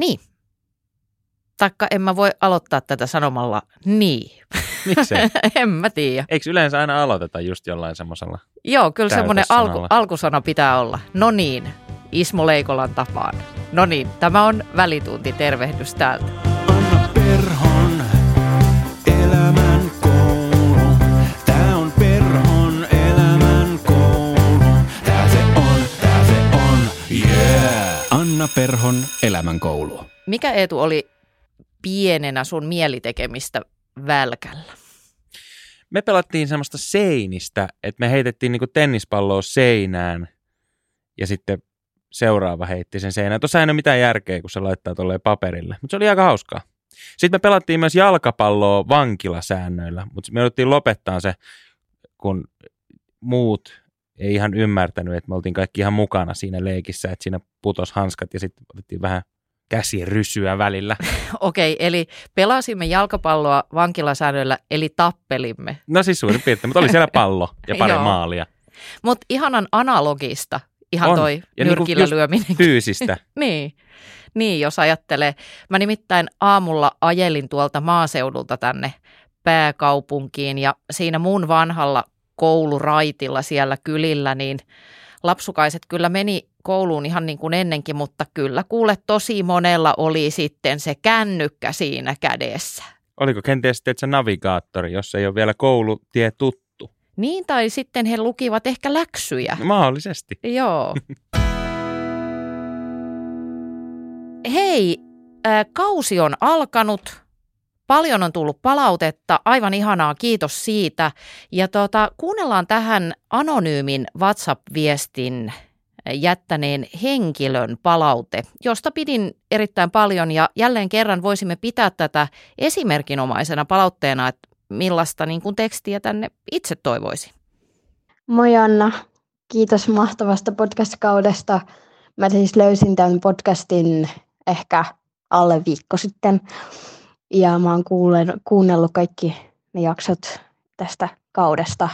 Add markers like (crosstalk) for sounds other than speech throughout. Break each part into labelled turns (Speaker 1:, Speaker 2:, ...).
Speaker 1: Niin. Taikka en mä voi aloittaa tätä sanomalla niin.
Speaker 2: Miksei? (laughs)
Speaker 1: en mä tiedä.
Speaker 2: Eikö yleensä aina aloiteta just jollain semmoisella?
Speaker 1: Joo, kyllä semmoinen alku, alkusana pitää olla. No niin, Ismo Leikolan tapaan. No niin, tämä on välitunti tervehdys täältä.
Speaker 3: Anna Perhon Anna Perhon elämän koulu.
Speaker 1: Mikä Eetu oli pienenä sun mielitekemistä välkällä?
Speaker 2: Me pelattiin semmoista seinistä, että me heitettiin niinku tennispalloa seinään ja sitten seuraava heitti sen seinään. Tuossa ei ole mitään järkeä, kun se laittaa tolleen paperille, mutta se oli aika hauskaa. Sitten me pelattiin myös jalkapalloa vankilasäännöillä, mutta me jouduttiin lopettaa se, kun muut ei ihan ymmärtänyt, että me oltiin kaikki ihan mukana siinä leikissä, että siinä putos hanskat ja sitten otettiin vähän käsien rysyä välillä. (laughs)
Speaker 1: Okei, eli pelasimme jalkapalloa vankilasäännöillä, eli tappelimme.
Speaker 2: No siis suurin piirtein, mutta oli siellä pallo ja pari (laughs) maalia.
Speaker 1: Mutta ihanan analogista, ihan
Speaker 2: On.
Speaker 1: toi
Speaker 2: Ja niinku
Speaker 1: nyrkillä
Speaker 2: just
Speaker 1: lyöminen. (laughs)
Speaker 2: Fyysistä.
Speaker 1: Niin. niin, jos ajattelee. Mä nimittäin aamulla ajelin tuolta maaseudulta tänne pääkaupunkiin ja siinä mun vanhalla kouluraitilla siellä kylillä, niin lapsukaiset kyllä meni kouluun ihan niin kuin ennenkin, mutta kyllä kuule tosi monella oli sitten se kännykkä siinä kädessä.
Speaker 2: Oliko kenties sitten se navigaattori, jos ei ole vielä koulutie tuttu?
Speaker 1: Niin, tai sitten he lukivat ehkä läksyjä.
Speaker 2: No, mahdollisesti.
Speaker 1: Joo. (laughs) Hei, äh, kausi on alkanut. Paljon on tullut palautetta, aivan ihanaa, kiitos siitä. Ja tota, kuunnellaan tähän anonyymin WhatsApp-viestin jättäneen henkilön palaute, josta pidin erittäin paljon ja jälleen kerran voisimme pitää tätä esimerkinomaisena palautteena, että millaista niin kuin tekstiä tänne itse toivoisi.
Speaker 4: Moi Anna, kiitos mahtavasta podcast-kaudesta. Mä siis löysin tämän podcastin ehkä alle viikko sitten ja mä oon kuulen, kuunnellut kaikki ne jaksot tästä kaudesta.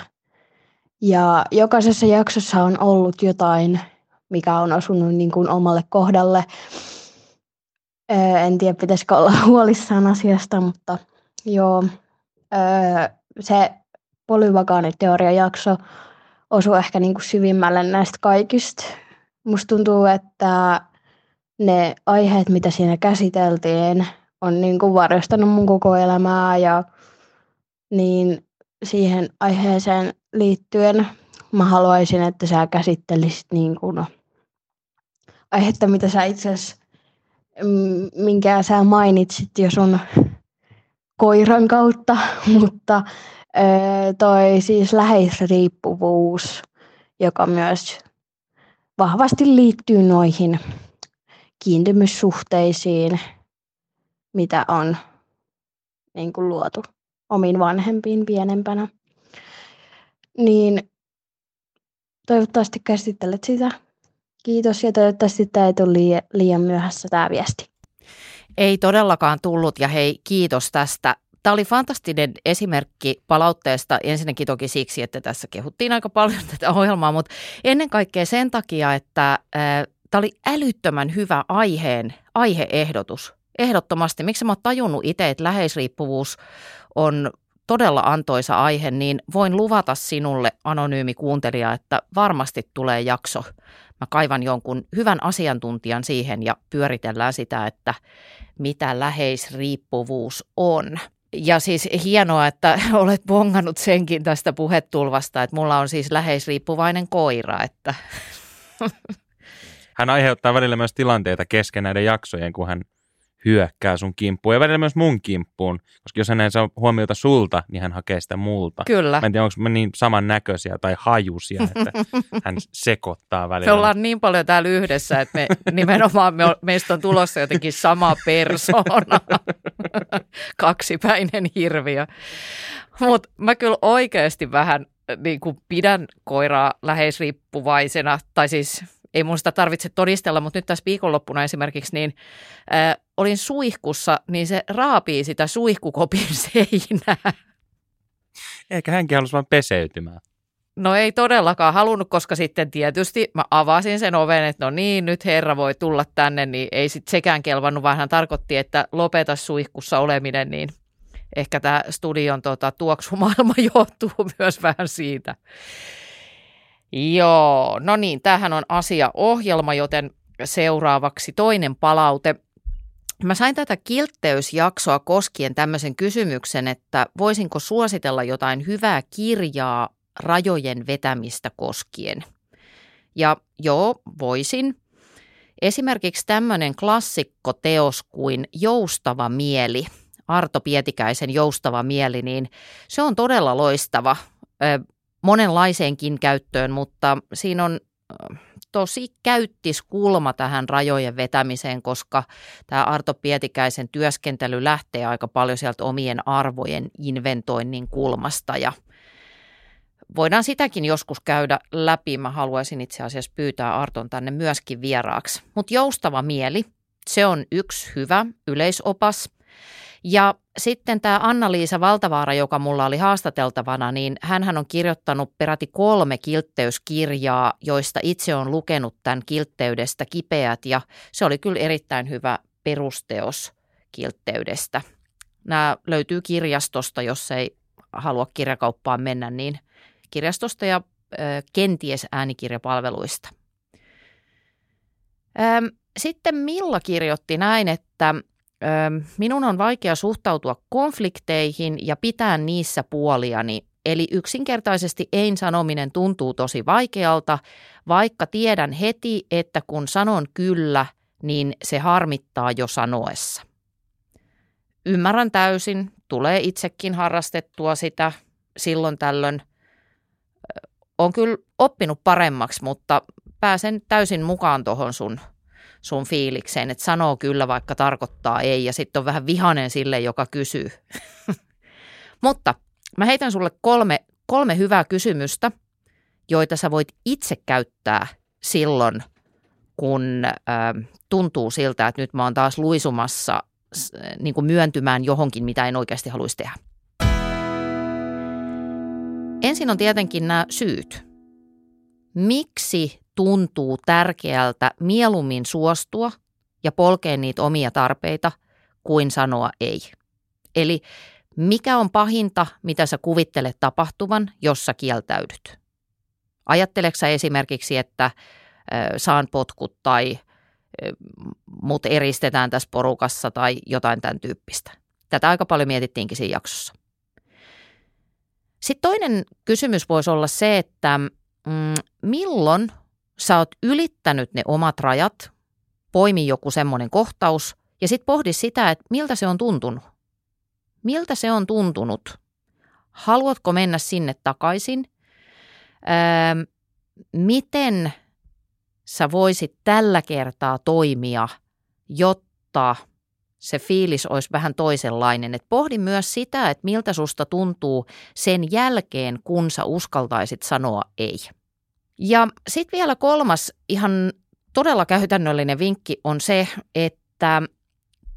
Speaker 4: Ja jokaisessa jaksossa on ollut jotain, mikä on osunut niin kuin omalle kohdalle. Öö, en tiedä, pitäisikö olla (laughs) huolissaan asiasta, mutta joo. Öö, se polyvagaaniteoria-jakso osui ehkä niin kuin syvimmälle näistä kaikista. Musta tuntuu, että ne aiheet, mitä siinä käsiteltiin, on niin kuin varjostanut mun koko elämää ja niin siihen aiheeseen liittyen mä haluaisin, että sä käsittelisit niin kuin aihetta, mitä sä itse mm, minkä sä mainitsit jo sun koiran kautta, (laughs) mutta toi siis läheisriippuvuus, joka myös vahvasti liittyy noihin kiintymyssuhteisiin, mitä on niin kuin luotu omiin vanhempiin pienempänä. Niin toivottavasti käsittelet sitä. Kiitos ja toivottavasti tämä ei tule liian, myöhässä tämä viesti.
Speaker 1: Ei todellakaan tullut ja hei kiitos tästä. Tämä oli fantastinen esimerkki palautteesta ensinnäkin toki siksi, että tässä kehuttiin aika paljon (laughs) tätä ohjelmaa, mutta ennen kaikkea sen takia, että tämä oli älyttömän hyvä aiheen, aiheehdotus. Ehdottomasti. Miksi mä oon tajunnut itse, että läheisriippuvuus on todella antoisa aihe, niin voin luvata sinulle, anonyymi kuuntelija, että varmasti tulee jakso. Mä kaivan jonkun hyvän asiantuntijan siihen ja pyöritellään sitä, että mitä läheisriippuvuus on. Ja siis hienoa, että (laughs) olet bongannut senkin tästä puhetulvasta, että mulla on siis läheisriippuvainen koira, että (laughs)
Speaker 2: Hän aiheuttaa välillä myös tilanteita kesken näiden jaksojen, kun hän hyökkää sun kimppuun ja välillä myös mun kimppuun, koska jos hän ei saa huomiota sulta, niin hän hakee sitä multa.
Speaker 1: kyllä.
Speaker 2: Mä en tiedä, onko me niin samannäköisiä tai hajusia, että (laughs) hän sekoittaa välillä.
Speaker 1: Me ollaan niin paljon täällä yhdessä, että me (laughs) nimenomaan me, meistä on tulossa jotenkin sama persona. (laughs) Kaksipäinen hirviö. Mutta mä kyllä oikeasti vähän niin kuin pidän koiraa läheisriippuvaisena, tai siis ei mun sitä tarvitse todistella, mutta nyt tässä viikonloppuna esimerkiksi, niin olin suihkussa, niin se raapii sitä suihkukopin (laughs) seinää.
Speaker 2: Eikä hänkin halus vain peseytymään.
Speaker 1: No ei todellakaan halunnut, koska sitten tietysti mä avasin sen oven, että no niin, nyt herra voi tulla tänne, niin ei sitten sekään kelvannut, vaan hän tarkoitti, että lopeta suihkussa oleminen, niin ehkä tämä studion tota, tuoksumaailma (laughs) johtuu myös vähän siitä. Joo, no niin, tämähän on asiaohjelma, joten seuraavaksi toinen palaute. Mä sain tätä kiltteysjaksoa koskien tämmöisen kysymyksen, että voisinko suositella jotain hyvää kirjaa rajojen vetämistä koskien. Ja joo, voisin. Esimerkiksi tämmöinen klassikkoteos kuin Joustava mieli, Arto Pietikäisen Joustava mieli, niin se on todella loistava monenlaiseenkin käyttöön, mutta siinä on tosi käyttis kulma tähän rajojen vetämiseen, koska tämä Arto Pietikäisen työskentely lähtee aika paljon sieltä omien arvojen inventoinnin kulmasta ja voidaan sitäkin joskus käydä läpi. Mä haluaisin itse asiassa pyytää Arton tänne myöskin vieraaksi. Mutta joustava mieli, se on yksi hyvä yleisopas. Ja sitten tämä Anna-Liisa Valtavaara, joka mulla oli haastateltavana, niin hän on kirjoittanut peräti kolme kiltteyskirjaa, joista itse on lukenut tämän kiltteydestä kipeät ja se oli kyllä erittäin hyvä perusteos kiltteydestä. Nämä löytyy kirjastosta, jos ei halua kirjakauppaan mennä, niin kirjastosta ja ö, kenties äänikirjapalveluista. Sitten Milla kirjoitti näin, että minun on vaikea suhtautua konflikteihin ja pitää niissä puoliani. Eli yksinkertaisesti ei sanominen tuntuu tosi vaikealta, vaikka tiedän heti, että kun sanon kyllä, niin se harmittaa jo sanoessa. Ymmärrän täysin, tulee itsekin harrastettua sitä silloin tällöin. On kyllä oppinut paremmaksi, mutta pääsen täysin mukaan tuohon sun sun fiilikseen, että sanoo kyllä vaikka tarkoittaa ei ja sitten on vähän vihanen sille, joka kysyy. (laughs) Mutta mä heitän sulle kolme, kolme hyvää kysymystä, joita sä voit itse käyttää silloin, kun äh, tuntuu siltä, että nyt mä oon taas luisumassa niin kuin myöntymään johonkin, mitä en oikeasti haluaisi tehdä. Ensin on tietenkin nämä syyt. Miksi tuntuu tärkeältä mieluummin suostua ja polkea niitä omia tarpeita kuin sanoa ei. Eli mikä on pahinta, mitä sä kuvittelet tapahtuvan, jos sä kieltäydyt? Ajatteleksä esimerkiksi, että saan potkut tai mut eristetään tässä porukassa tai jotain tämän tyyppistä. Tätä aika paljon mietittiinkin siinä jaksossa. Sitten toinen kysymys voisi olla se, että mm, milloin sä oot ylittänyt ne omat rajat, poimi joku semmoinen kohtaus ja sitten pohdi sitä, että miltä se on tuntunut. Miltä se on tuntunut? Haluatko mennä sinne takaisin? Öö, miten sä voisit tällä kertaa toimia, jotta se fiilis olisi vähän toisenlainen. Et pohdi myös sitä, että miltä susta tuntuu sen jälkeen, kun sä uskaltaisit sanoa ei. Ja sitten vielä kolmas ihan todella käytännöllinen vinkki on se, että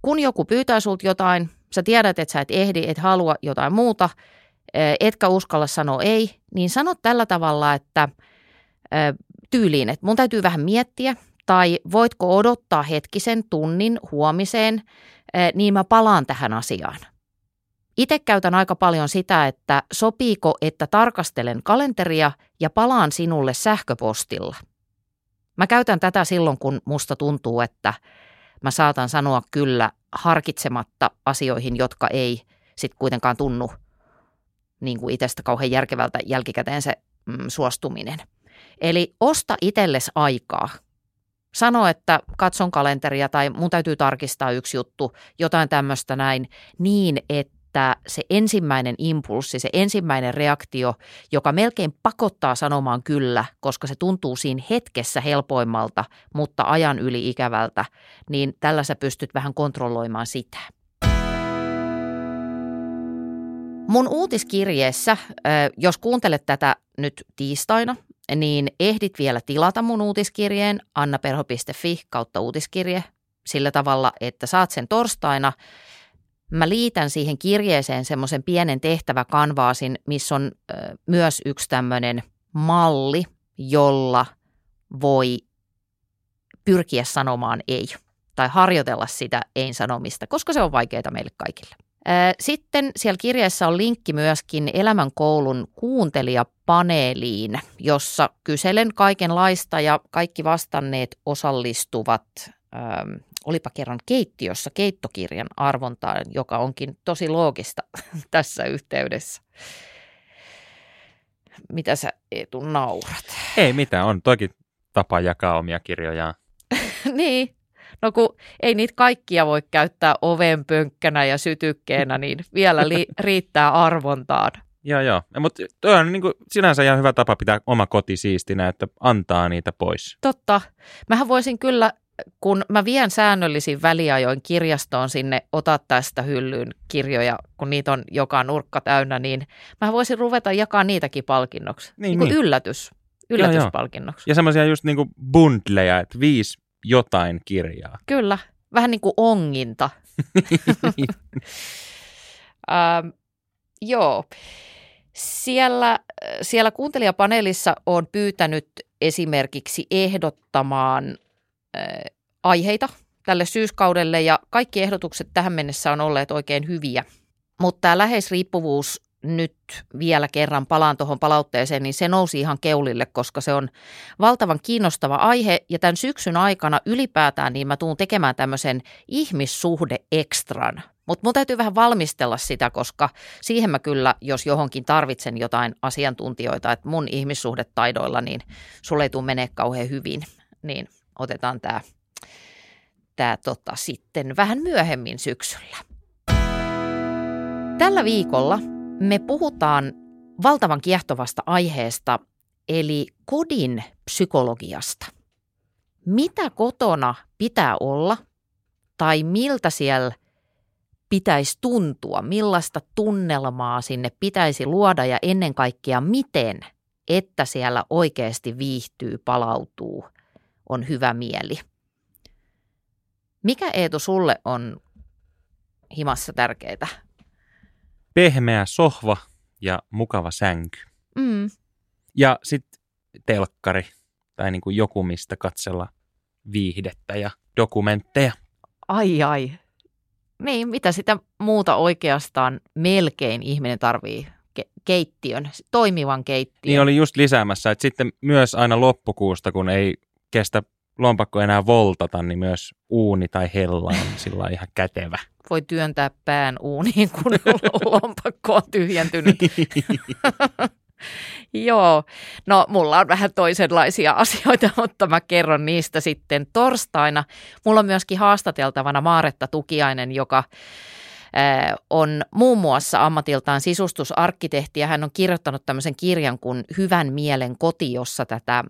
Speaker 1: kun joku pyytää sulta jotain, sä tiedät, että sä et ehdi, et halua jotain muuta, etkä uskalla sanoa ei, niin sano tällä tavalla, että tyyliin, että mun täytyy vähän miettiä, tai voitko odottaa hetkisen tunnin huomiseen, niin mä palaan tähän asiaan. Itse käytän aika paljon sitä, että sopiiko, että tarkastelen kalenteria ja palaan sinulle sähköpostilla. Mä käytän tätä silloin, kun musta tuntuu, että mä saatan sanoa kyllä harkitsematta asioihin, jotka ei sit kuitenkaan tunnu niin kuin itsestä kauhean järkevältä jälkikäteen se mm, suostuminen. Eli osta itsellesi aikaa. Sano, että katson kalenteria tai mun täytyy tarkistaa yksi juttu, jotain tämmöistä näin, niin että että se ensimmäinen impulssi, se ensimmäinen reaktio, joka melkein pakottaa sanomaan kyllä, koska se tuntuu siinä hetkessä helpoimmalta, mutta ajan yli ikävältä, niin tällä sä pystyt vähän kontrolloimaan sitä. Mun uutiskirjeessä, jos kuuntelet tätä nyt tiistaina, niin ehdit vielä tilata mun uutiskirjeen annaperho.fi kautta uutiskirje sillä tavalla, että saat sen torstaina – Mä liitän siihen kirjeeseen semmoisen pienen tehtäväkanvaasin, missä on myös yksi tämmöinen malli, jolla voi pyrkiä sanomaan ei tai harjoitella sitä ei-sanomista, koska se on vaikeaa meille kaikille. Sitten siellä kirjassa on linkki myöskin Elämänkoulun kuuntelijapaneeliin, jossa kyselen kaikenlaista ja kaikki vastanneet osallistuvat, ähm, olipa kerran keittiössä, keittokirjan arvontaan, joka onkin tosi loogista (laughs) tässä yhteydessä. Mitä sä Eetu naurat?
Speaker 2: Ei mitään, on toki tapa jakaa omia kirjojaan. (laughs)
Speaker 1: niin, No kun ei niitä kaikkia voi käyttää oven pönkkänä ja sytykkeenä, (laughs) niin vielä li- riittää arvontaan.
Speaker 2: Joo, joo. Mutta toi on niin kuin sinänsä ihan hyvä tapa pitää oma koti siistinä, että antaa niitä pois.
Speaker 1: Totta. Mähän voisin kyllä, kun mä vien säännöllisin väliajoin kirjastoon sinne, ota tästä hyllyyn kirjoja, kun niitä on joka nurkka täynnä, niin mä voisin ruveta jakaa niitäkin palkinnoksi. Niin, niin kuin niin. yllätys. Yllätyspalkinnoksi.
Speaker 2: Ja semmoisia just niin kuin bundleja, että viisi jotain kirjaa.
Speaker 1: Kyllä, vähän niin kuin onginta. (laughs) ähm, joo. Siellä, siellä kuuntelijapaneelissa on pyytänyt esimerkiksi ehdottamaan äh, aiheita tälle syyskaudelle ja kaikki ehdotukset tähän mennessä on olleet oikein hyviä. Mutta tämä läheisriippuvuus nyt vielä kerran palaan tuohon palautteeseen, niin se nousi ihan keulille, koska se on valtavan kiinnostava aihe. Ja tämän syksyn aikana ylipäätään niin mä tuun tekemään tämmöisen ihmissuhde-ekstran. Mutta mun täytyy vähän valmistella sitä, koska siihen mä kyllä, jos johonkin tarvitsen jotain asiantuntijoita, että mun ihmissuhdetaidoilla, niin sulle ei tule menee kauhean hyvin, niin otetaan tämä tää tota sitten vähän myöhemmin syksyllä. Tällä viikolla me puhutaan valtavan kiehtovasta aiheesta, eli kodin psykologiasta. Mitä kotona pitää olla tai miltä siellä pitäisi tuntua, millaista tunnelmaa sinne pitäisi luoda ja ennen kaikkea miten, että siellä oikeasti viihtyy, palautuu, on hyvä mieli. Mikä Eetu sulle on himassa tärkeää
Speaker 2: pehmeä sohva ja mukava sänky.
Speaker 1: Mm.
Speaker 2: Ja sitten telkkari tai niin kuin joku, mistä katsella viihdettä ja dokumentteja.
Speaker 1: Ai ai. Niin, mitä sitä muuta oikeastaan melkein ihminen tarvii? Ke- keittiön, toimivan keittiön.
Speaker 2: Niin oli just lisäämässä, että sitten myös aina loppukuusta, kun ei kestä lompakko enää voltata, niin myös uuni tai hella on sillä ihan kätevä.
Speaker 1: Voi työntää pään uuniin, kun (laughs) lompakko on tyhjentynyt. (laughs) Joo, no mulla on vähän toisenlaisia (laughs) asioita, mutta mä kerron niistä sitten torstaina. Mulla on myöskin haastateltavana Maaretta Tukiainen, joka on muun muassa ammatiltaan sisustusarkkitehti ja hän on kirjoittanut tämmöisen kirjan kuin Hyvän mielen koti, jossa tätä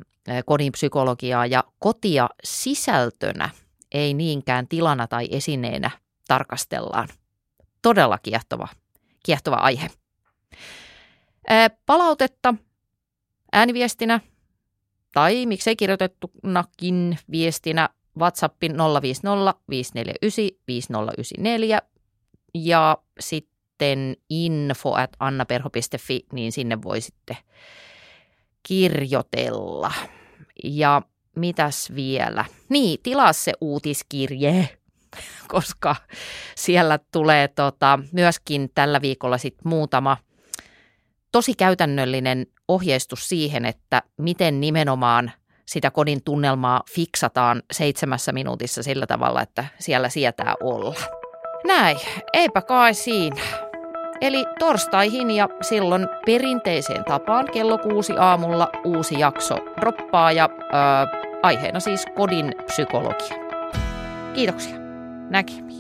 Speaker 1: kodin psykologiaa ja kotia sisältönä, ei niinkään tilana tai esineenä tarkastellaan. Todella kiehtova, kiehtova aihe. Palautetta ääniviestinä tai miksei kirjoitettunakin viestinä WhatsAppin 050 549 5094 ja sitten info at annaperho.fi, niin sinne voi sitten kirjoitella. Ja mitäs vielä? Niin, tilaa se uutiskirje, (laughs) koska siellä tulee tota, myöskin tällä viikolla sit muutama tosi käytännöllinen ohjeistus siihen, että miten nimenomaan sitä kodin tunnelmaa fiksataan seitsemässä minuutissa sillä tavalla, että siellä sietää olla. Näin, eipä kai siinä. Eli torstaihin ja silloin perinteiseen tapaan kello kuusi aamulla uusi jakso droppaa ja ää, aiheena siis kodin psykologia. Kiitoksia. Näkemiin.